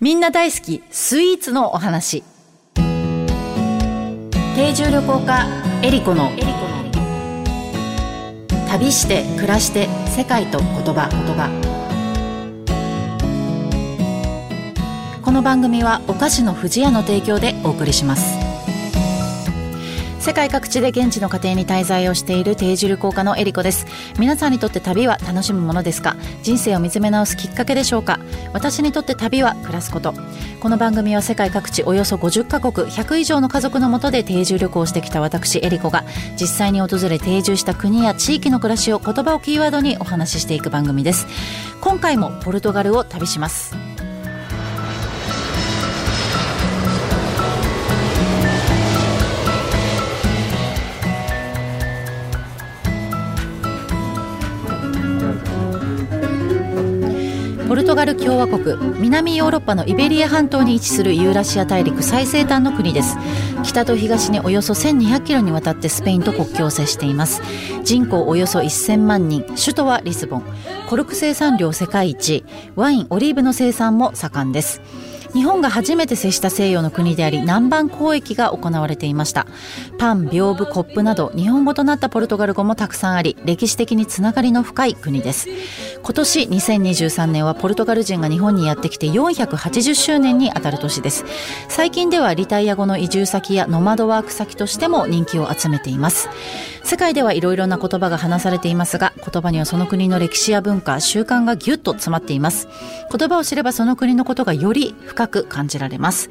みんな大好きスイーツのお話。定住旅行家エリコの旅して暮らして世界と言葉。言葉この番組はお菓子の不二家の提供でお送りします。世界各地で現地の家庭に滞在をしている定住旅行家のエリコです。皆さんにとって旅は楽しむものですか？人生を見つめ直すきっかけでしょうか？私にとって旅は暮らすこと。この番組は世界各地およそ50カ国100以上の家族のもとで定住旅行をしてきた私エリコが実際に訪れ定住した国や地域の暮らしを言葉をキーワードにお話ししていく番組です。今回もポルトガルを旅します。トガル共和国南ヨーロッパのイベリア半島に位置するユーラシア大陸最西端の国です。北と東におよそ1200キロにわたってスペインと国境を接しています。人口およそ1000万人。首都はリスボン。コルク生産量世界一。ワインオリーブの生産も盛んです。日本が初めて接した西洋の国であり南蛮交易が行われていました。パン屏風コップなど日本語となったポルトガル語もたくさんあり歴史的につながりの深い国です。今年2023年はポルトガル人が日本にやってきて480周年にあたる年です。最近ではリタイア後の移住先やノマドワーク先としても人気を集めています。世界ではいろいろな言葉が話されていますが言葉にはその国の歴史や文化習慣がぎゅっと詰まっています。言葉を知ればその国のことがより深深く感じられます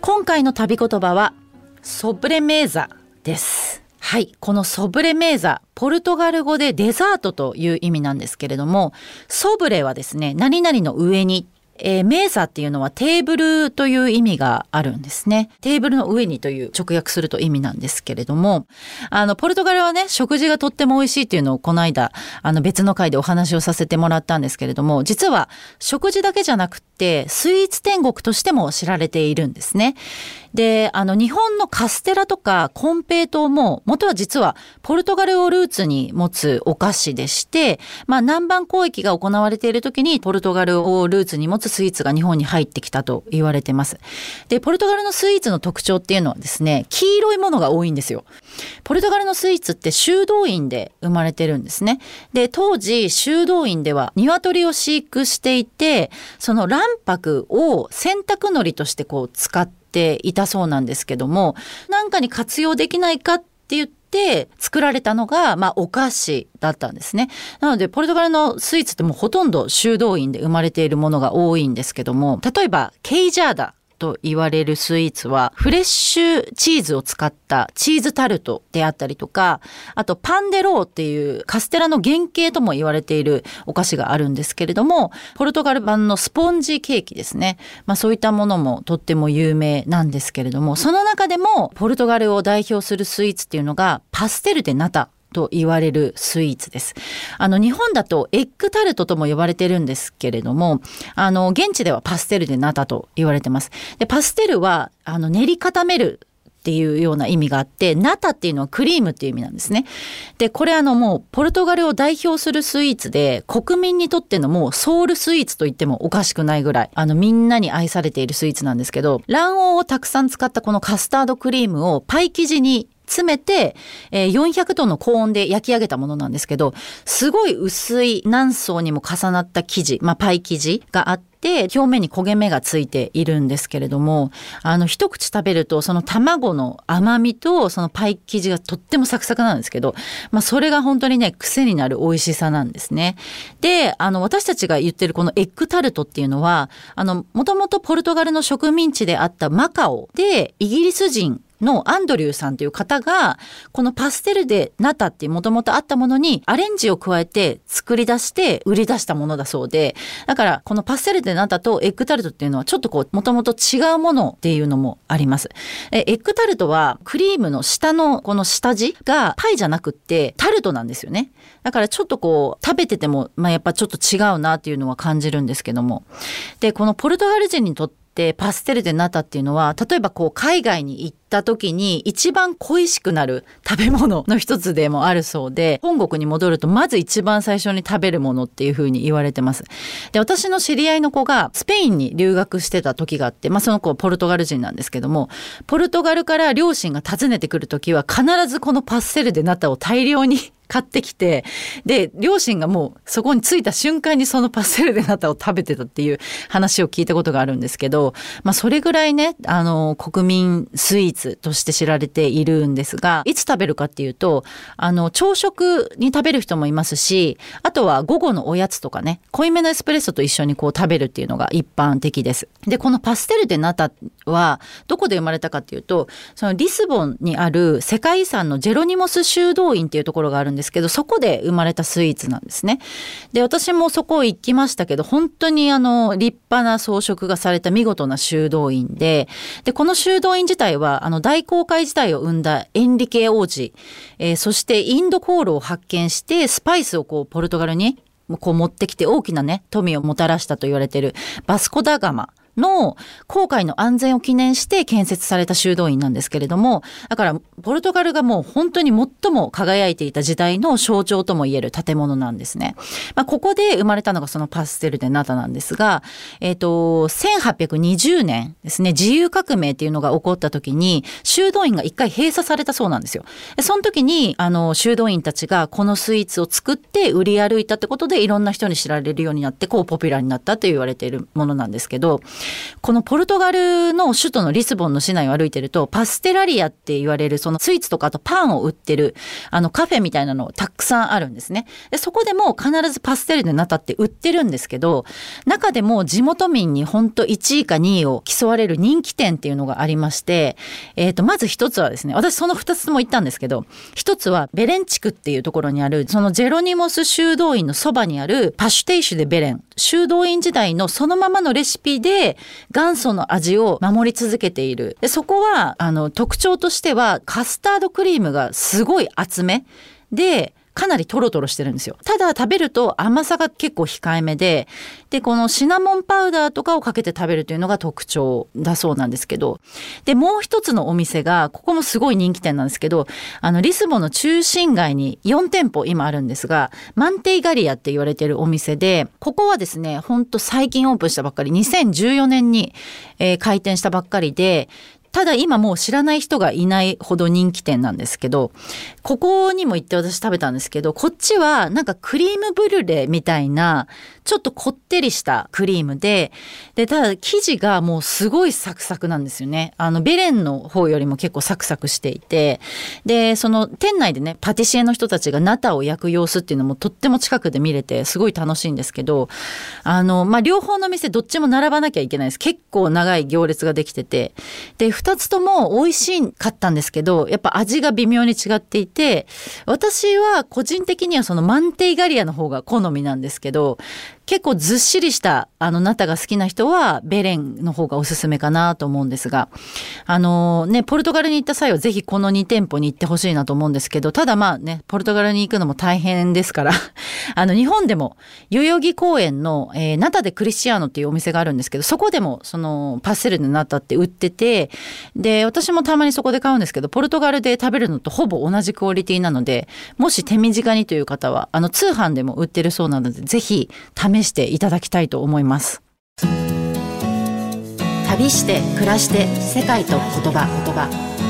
今回の旅言葉はソブレメーザですはい。このソブレメーザ、ポルトガル語でデザートという意味なんですけれども、ソブレはですね、何々の上にえー、メーザっていうのはテーブルという意味があるんですね。テーブルの上にという直訳すると意味なんですけれども、あの、ポルトガルはね、食事がとっても美味しいっていうのをこの間、あの別の回でお話をさせてもらったんですけれども、実は食事だけじゃなくて、スイーツ天国としても知られているんですね。で、あの、日本のカステラとかコンペイトも、元は実はポルトガルをルーツに持つお菓子でして、まあ、南蛮交易が行われている時に、ポルトガルをルーツに持つスイーツが日本に入ってきたと言われてます。で、ポルトガルのスイーツの特徴っていうのはですね、黄色いものが多いんですよ。ポルトガルのスイーツって修道院で生まれてるんですね。で、当時、修道院では鶏を飼育していて、その卵白を洗濯海苔としてこう使って、ていたそうなんですけども何かに活用できないかって言って作られたのが、まあ、お菓子だったんですね。なので、ポルトガルのスイーツってもうほとんど修道院で生まれているものが多いんですけども、例えば、ケイジャーダと言われるスイーツはフレッシュチーズを使ったチーズタルトであったりとかあとパンデローっていうカステラの原型とも言われているお菓子があるんですけれどもポルトガル版のスポンジケーキですね、まあ、そういったものもとっても有名なんですけれどもその中でもポルトガルを代表するスイーツっていうのがパステルデナタと言われるスイーツです。あの、日本だとエッグタルトとも呼ばれてるんですけれども、あの、現地ではパステルでナタと言われてます。で、パステルは、あの、練り固めるっていうような意味があって、ナタっていうのはクリームっていう意味なんですね。で、これあのもうポルトガルを代表するスイーツで、国民にとってのもうソウルスイーツと言ってもおかしくないぐらい、あのみんなに愛されているスイーツなんですけど、卵黄をたくさん使ったこのカスタードクリームをパイ生地に詰めて、えー、400度の高温で焼き上げたものなんですけど、すごい薄い何層にも重なった生地、まあパイ生地があって、表面に焦げ目がついているんですけれどもあの一口食べるとその卵の甘みとそのパイ生地がとってもサクサクなんですけど、まあ、それが本当にね癖になる美味しさなんですね。であの私たちが言ってるこのエッグタルトっていうのはあのもともとポルトガルの植民地であったマカオでイギリス人のアンドリューさんという方が、このパステルでナタってもともとあったものにアレンジを加えて作り出して売り出したものだそうで、だからこのパステルでナタとエッグタルトっていうのはちょっとこう、もともと違うものっていうのもあります。エッグタルトはクリームの下のこの下地がパイじゃなくってタルトなんですよね。だからちょっとこう、食べてても、まあやっぱちょっと違うなっていうのは感じるんですけども。で、このポルトガル人にとっててパステルでナタっていうのは例えばこう海外に行った時に一番恋しくなる食べ物の一つでもあるそうで本国に戻るとまず一番最初に食べるものっていうふうに言われてます。で私の知り合いの子がスペインに留学してた時があって、まあ、その子はポルトガル人なんですけどもポルトガルから両親が訪ねてくる時は必ずこのパステルでナタを大量に買ってきてで両親がもうそこに着いた瞬間にそのパステルでナタを食べてたっていう話を聞いたことがあるんですけど、まあ、それぐらいねあの国民スイーツとして知られているんですがいつ食べるかっていうとあの朝食に食べる人もいますしあとは午後のおやつとかね濃いめのエスプレッソと一緒にこう食べるっていうのが一般的です。でこのパステルでナタはどこで生まれたかっていうとそのリスボンにある世界遺産のジェロニモス修道院っていうところがあるんですですけどそこで生まれたスイーツなんですね。で私もそこ行きましたけど本当にあの立派な装飾がされた見事な修道院ででこの修道院自体はあの大航海時代を生んだエンリケ王子、えー、そしてインド航路を発見してスパイスをこうポルトガルにこう持ってきて大きなね富をもたらしたと言われてるバスコダガマの航海の安全を記念して建設された修道院なんですけれども、だからポルトガルがもう本当に最も輝いていた時代の象徴ともいえる建物なんですね。まあ、ここで生まれたのがそのパステル・デ・ナタなんですが、えっ、ー、と、1820年ですね、自由革命っていうのが起こった時に、修道院が一回閉鎖されたそうなんですよ。その時に、あの、修道院たちがこのスイーツを作って売り歩いたってことで、いろんな人に知られるようになって、こうポピュラーになったと言われているものなんですけど、このポルトガルの首都のリスボンの市内を歩いてると、パステラリアって言われるそのスイーツとかあとパンを売ってるあのカフェみたいなのたくさんあるんですね。で、そこでも必ずパステルでナタって売ってるんですけど、中でも地元民に本当1位か2位を競われる人気店っていうのがありまして、えっ、ー、と、まず一つはですね、私その2つも行ったんですけど、一つはベレン地区っていうところにある、そのジェロニモス修道院のそばにあるパシュテイシュでベレン、修道院時代のそのままのレシピで元祖の味を守り続けている。でそこはあの特徴としてはカスタードクリームがすごい厚めでかなりトロトロしてるんですよ。ただ食べると甘さが結構控えめで、で、このシナモンパウダーとかをかけて食べるというのが特徴だそうなんですけど、で、もう一つのお店が、ここもすごい人気店なんですけど、あの、リスボの中心街に4店舗今あるんですが、マンテイガリアって言われてるお店で、ここはですね、ほんと最近オープンしたばっかり、2014年に、えー、開店したばっかりで、ただ今もう知らない人がいないほど人気店なんですけど、ここにも行って私食べたんですけど、こっちはなんかクリームブルレみたいな、ちょっとこってりしたクリームで、で、ただ生地がもうすごいサクサクなんですよね。あの、ベレンの方よりも結構サクサクしていて、で、その店内でね、パティシエの人たちがナタを焼く様子っていうのもとっても近くで見れて、すごい楽しいんですけど、あの、まあ、両方の店どっちも並ばなきゃいけないです。結構長い行列ができてて、で、2つとも美味しかったんですけどやっぱ味が微妙に違っていて私は個人的にはそのマンテイガリアの方が好みなんですけど結構ずっしりしたあのナタが好きな人はベレンの方がおすすめかなと思うんですが。あのねポルトガルに行った際はぜひこの2店舗に行ってほしいなと思うんですけどただまあねポルトガルに行くのも大変ですから。あの日本でも代々木公園の、えー、ナタでクリスチアーノっていうお店があるんですけどそこでもそのパステルでナタって売っててで私もたまにそこで買うんですけどポルトガルで食べるのとほぼ同じクオリティなのでもし手短にという方はあの通販でも売ってるそうなのでぜひ試試していただきたいと思います。旅して暮らして世界と言葉言葉。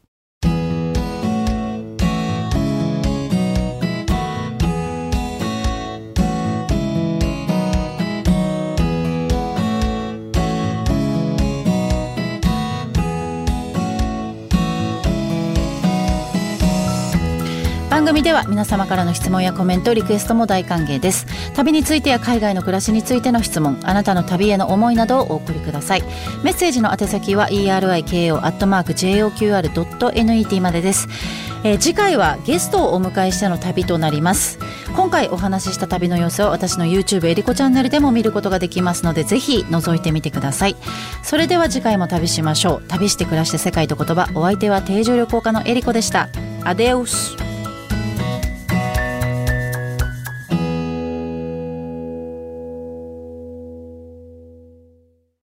番組では皆様からの質問やコメントリクエストも大歓迎です。旅についてや海外の暮らしについての質問あなたの旅への思いなどをお送りください。メッセージの宛先は eriko.joqr.net までです。えー、次回はゲストをお迎えしての旅となります。今回お話しした旅の様子は私の YouTube えりこチャンネルでも見ることができますのでぜひ覗いてみてください。それでは次回も旅しましょう。旅して暮らして世界と言葉お相手は定住旅行家のえりこでした。アデウス。